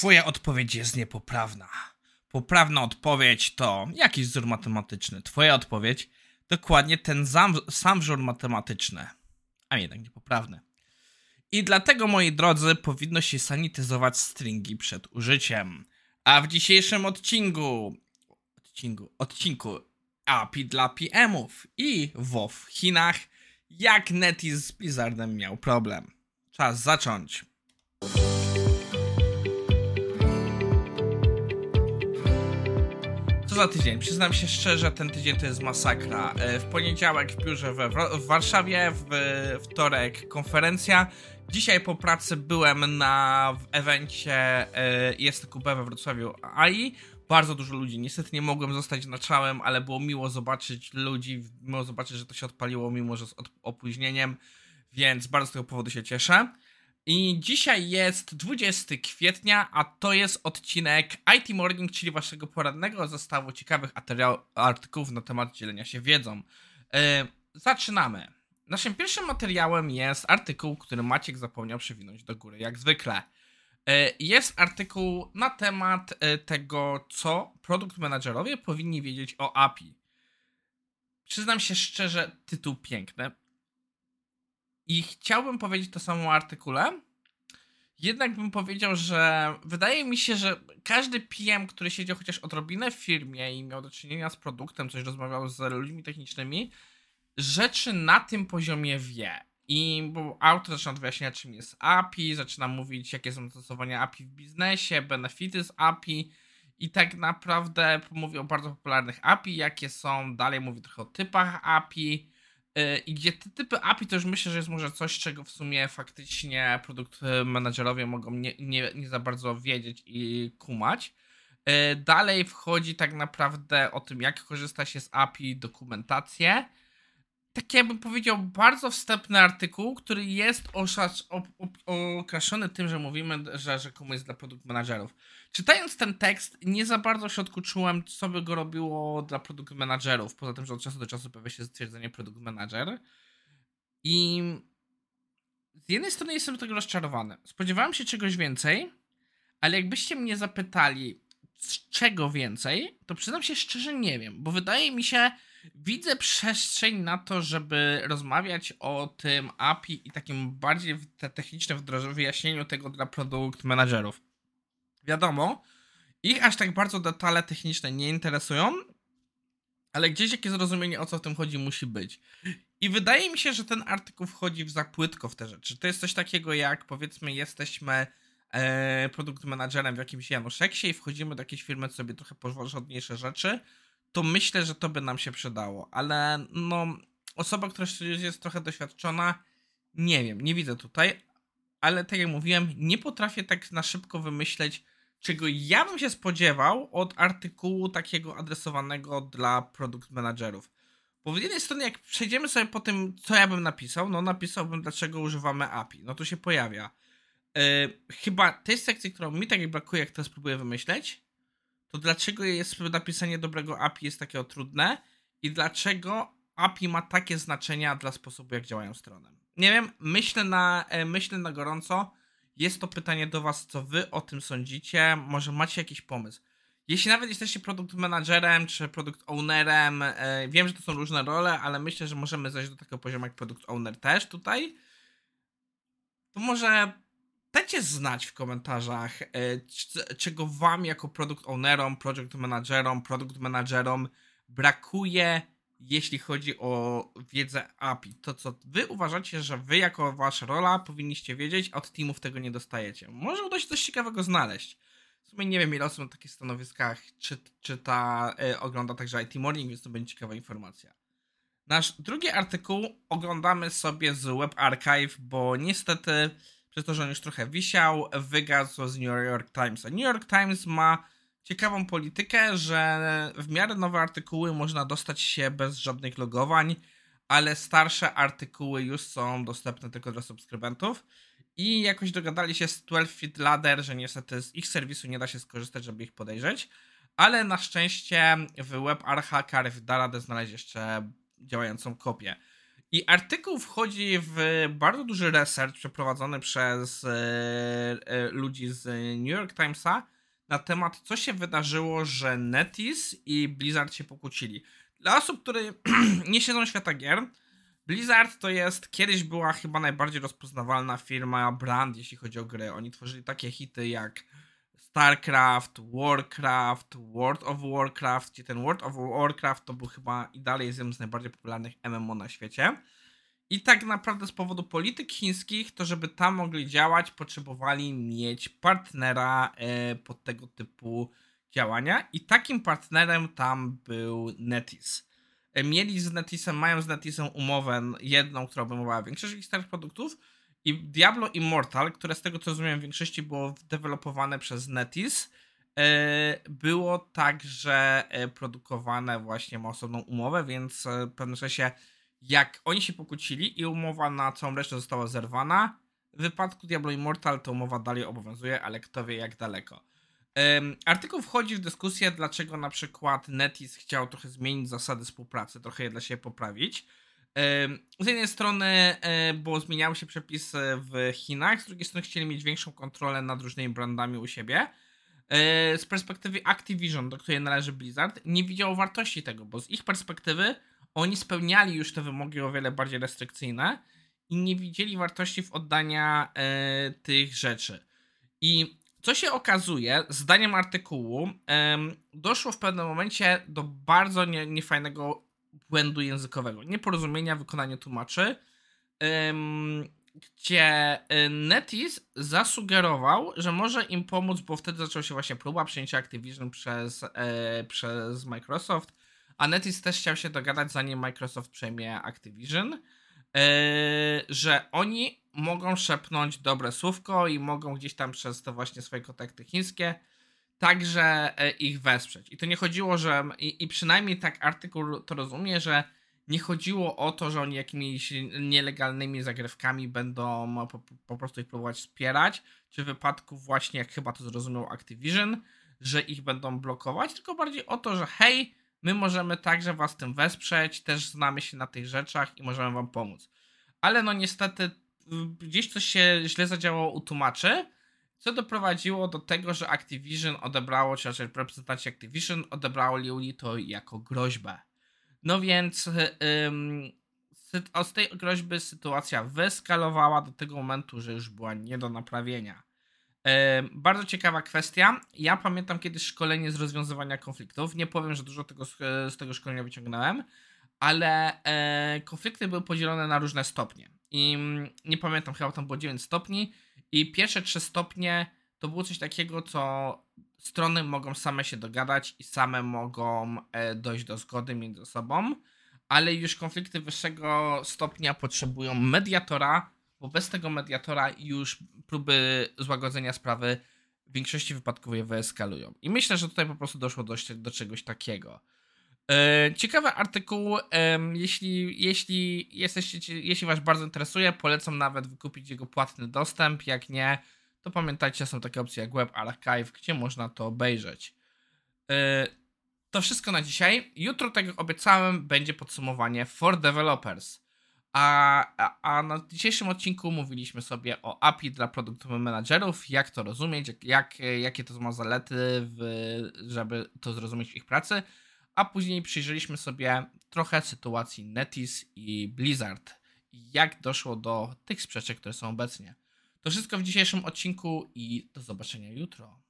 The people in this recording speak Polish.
Twoja odpowiedź jest niepoprawna. Poprawna odpowiedź to jakiś wzór matematyczny. Twoja odpowiedź dokładnie ten sam, sam wzór matematyczny, a jednak niepoprawny. I dlatego, moi drodzy, powinno się sanityzować stringi przed użyciem. A w dzisiejszym odcinku, odcinku, odcinku API dla PM-ów i WoW w Chinach, jak Netis z Blizzardem miał problem. Czas zacząć. Co za tydzień? Przyznam się szczerze, ten tydzień to jest masakra. E, w poniedziałek w biurze we, w Warszawie, w wtorek konferencja. Dzisiaj po pracy byłem na evencie e, Jest QB we Wrocławiu AI. Bardzo dużo ludzi. Niestety nie mogłem zostać na czałem, ale było miło zobaczyć ludzi, miło zobaczyć, że to się odpaliło, mimo że z opóźnieniem, więc bardzo z tego powodu się cieszę. I dzisiaj jest 20 kwietnia, a to jest odcinek IT Morning, czyli waszego poradnego zestawu ciekawych artykułów na temat dzielenia się wiedzą. Yy, zaczynamy. Naszym pierwszym materiałem jest artykuł, który Maciek zapomniał przewinąć do góry, jak zwykle. Yy, jest artykuł na temat yy, tego, co produkt managerowie powinni wiedzieć o API. Przyznam się szczerze, tytuł piękny. I chciałbym powiedzieć to samo o artykule. Jednak bym powiedział, że wydaje mi się, że każdy PM, który siedział chociaż odrobinę w firmie i miał do czynienia z produktem, coś rozmawiał z ludźmi technicznymi, rzeczy na tym poziomie wie. I bo autor zaczyna od wyjaśnienia, czym jest API, zaczyna mówić, jakie są zastosowania API w biznesie, benefity z API i tak naprawdę mówi o bardzo popularnych API, jakie są, dalej mówi trochę o typach API, I gdzie te typy API to już myślę, że jest może coś, czego w sumie faktycznie produkt menadżerowie mogą nie, nie, nie za bardzo wiedzieć i kumać. E, dalej wchodzi tak naprawdę o tym, jak korzysta się z API, dokumentację. Tak jakbym powiedział, bardzo wstępny artykuł, który jest okraszony tym, że mówimy, że rzekomo jest dla produkt managerów. Czytając ten tekst, nie za bardzo w środku czułem, co by go robiło dla produkt managerów. Poza tym, że od czasu do czasu pojawia się stwierdzenie produkt manager. I z jednej strony jestem tego rozczarowany. Spodziewałem się czegoś więcej, ale jakbyście mnie zapytali, z czego więcej, to przyznam się szczerze, nie wiem, bo wydaje mi się, widzę przestrzeń na to, żeby rozmawiać o tym API i takim bardziej te technicznym wyjaśnieniu tego dla produkt managerów. Wiadomo, ich aż tak bardzo detale techniczne nie interesują, ale gdzieś jakieś zrozumienie o co w tym chodzi musi być. I wydaje mi się, że ten artykuł wchodzi w zapłytko w te rzeczy. To jest coś takiego jak powiedzmy jesteśmy e, produkt managerem w jakimś Januszeksie i wchodzimy do jakiejś firmy, co sobie trochę porządniejsze rzeczy, to myślę, że to by nam się przydało. Ale no, osoba, która jest trochę doświadczona, nie wiem, nie widzę tutaj, ale tak jak mówiłem, nie potrafię tak na szybko wymyśleć, czego ja bym się spodziewał od artykułu takiego adresowanego dla produkt managerów. Bo z jednej strony, jak przejdziemy sobie po tym, co ja bym napisał, no napisałbym, dlaczego używamy API. No to się pojawia. Yy, chyba tej sekcji, którą mi tak brakuje, jak to spróbuję wymyśleć, to dlaczego jest napisanie dobrego API jest takie trudne i dlaczego API ma takie znaczenia dla sposobu, jak działają strony. Nie wiem, myślę na, e, myślę na gorąco. Jest to pytanie do Was, co Wy o tym sądzicie. Może macie jakiś pomysł. Jeśli nawet jesteście produkt managerem czy produkt ownerem, e, wiem, że to są różne role, ale myślę, że możemy zejść do takiego poziomu jak produkt owner też tutaj. To może dajcie znać w komentarzach, e, czego Wam jako produkt ownerom, project managerom, produkt managerom brakuje jeśli chodzi o wiedzę API. To, co wy uważacie, że wy jako wasza rola powinniście wiedzieć, a od teamów tego nie dostajecie. Może uda się coś ciekawego znaleźć. W sumie nie wiem, ile osób na takich stanowiskach czy, czyta, y, ogląda także IT Morning, więc to będzie ciekawa informacja. Nasz drugi artykuł oglądamy sobie z Web Archive, bo niestety przez to, że on już trochę wisiał, wygasł z New York Times. A New York Times ma ciekawą politykę, że w miarę nowe artykuły można dostać się bez żadnych logowań, ale starsze artykuły już są dostępne tylko dla subskrybentów. I jakoś dogadali się z 12 Feet Ladder, że niestety z ich serwisu nie da się skorzystać, żeby ich podejrzeć. Ale na szczęście w Web Archive da radę znaleźć jeszcze działającą kopię. I artykuł wchodzi w bardzo duży research przeprowadzony przez e, e, ludzi z New York Timesa na temat, co się wydarzyło, że NetEase i Blizzard się pokłócili. Dla osób, które nie siedzą świata gier, Blizzard to jest, kiedyś była chyba najbardziej rozpoznawalna firma, brand, jeśli chodzi o gry. Oni tworzyli takie hity jak StarCraft, Warcraft, World of Warcraft, gdzie ten World of Warcraft to był chyba i dalej jednym z najbardziej popularnych MMO na świecie. I tak naprawdę z powodu polityk chińskich, to żeby tam mogli działać, potrzebowali mieć partnera e, pod tego typu działania. I takim partnerem tam był Netis. E, mieli z Netisem, mają z Netisem umowę jedną, która obejmowała większość ich starych produktów, i Diablo Immortal, które z tego co rozumiem w większości było dewelopowane przez Netis, e, było także e, produkowane właśnie ma osobną umowę, więc e, w pewnym sensie jak oni się pokłócili i umowa na całą resztę została zerwana, w wypadku Diablo Immortal to umowa dalej obowiązuje, ale kto wie jak daleko. artykuł wchodzi w dyskusję, dlaczego na przykład Netis chciał trochę zmienić zasady współpracy, trochę je dla siebie poprawić. Z jednej strony, e, bo zmieniały się przepisy w Chinach, z drugiej strony chcieli mieć większą kontrolę nad różnymi brandami u siebie. E, z perspektywy Activision, do której należy Blizzard, nie widział wartości tego, bo z ich perspektywy oni spełniali już te wymogi o wiele bardziej restrykcyjne i nie widzieli wartości w oddania e, tych rzeczy. I co się okazuje, zdaniem artykułu, doszło w pewnym momencie do bardzo nie, niefajnego błędu językowego, nieporozumienia w wykonaniu tłumaczy, gdzie y, Netis zasugerował, że może im pomóc, bo wtedy zaczęła się właśnie próba przejęcia Activision przez, e, przez Microsoft, a Netis też chciał się dogadać, zanim Microsoft przejmie Activision, e, że oni mogą szepnąć dobre słówko i mogą gdzieś tam przez te właśnie swoje kontakty chińskie także e, ich wesprzeć. I to nie chodziło, że. I, i przynajmniej tak artykuł to rozumie, że nie chodziło o to, że oni jakimiś nielegalnymi zagrywkami będą po, po, prostu ich próbować wspierać, czy w wypadku właśnie, jak chyba to zrozumiał Activision, że ich będą blokować, tylko bardziej o to, że hej, my możemy także was tym wesprzeć, też znamy się na tych rzeczach i możemy wam pomóc. Ale no niestety gdzieś coś się źle zadziałało u tłumaczy, co doprowadziło do tego, że Activision odebrało, czy raczej reprezentanci Activision odebrali to jako groźbę. No więc ym, z tej groźby sytuacja wyskalowała do tego momentu, że już była nie do naprawienia. Ym, bardzo ciekawa kwestia. Ja pamiętam kiedyś szkolenie z rozwiązywania konfliktów. Nie powiem, że dużo tego, z tego szkolenia wyciągnąłem, ale e, konflikty były podzielone na różne stopnie. I nie pamiętam, chyba tam było 9 stopni i pierwsze trzy stopnie to było coś takiego, co strony mogą same się dogadać i same mogą e, dojść do zgody między sobą, ale już konflikty wyższego stopnia potrzebują mediatora, bo bez tego mediatora już próby złagodzenia sprawy w większości wypadków je wyeskalują. I myślę, że tutaj po prostu doszło do, do czegoś takiego. E, ciekawy artykuł. Jeśli, jeśli, jesteście, jeśli Was bardzo interesuje, polecam nawet wykupić jego płatny dostęp. Jak nie, to pamiętajcie, są takie opcje jak Web Archive, gdzie można to obejrzeć. E, to wszystko na dzisiaj. Jutro, tak jak obiecałem, będzie podsumowanie for developers. A, a, a, na dzisiejszym odcinku mówiliśmy sobie o API dla produktowych menadżerów, jak to rozumieć, jak, jak, jakie to ma zalety, w, żeby to zrozumieć w ich pracy a później przyjrzeliśmy sobie trochę sytuacji Netis i Blizzard i jak doszło do tych sprzeczek, które są obecnie. To wszystko w dzisiejszym odcinku i do zobaczenia jutro.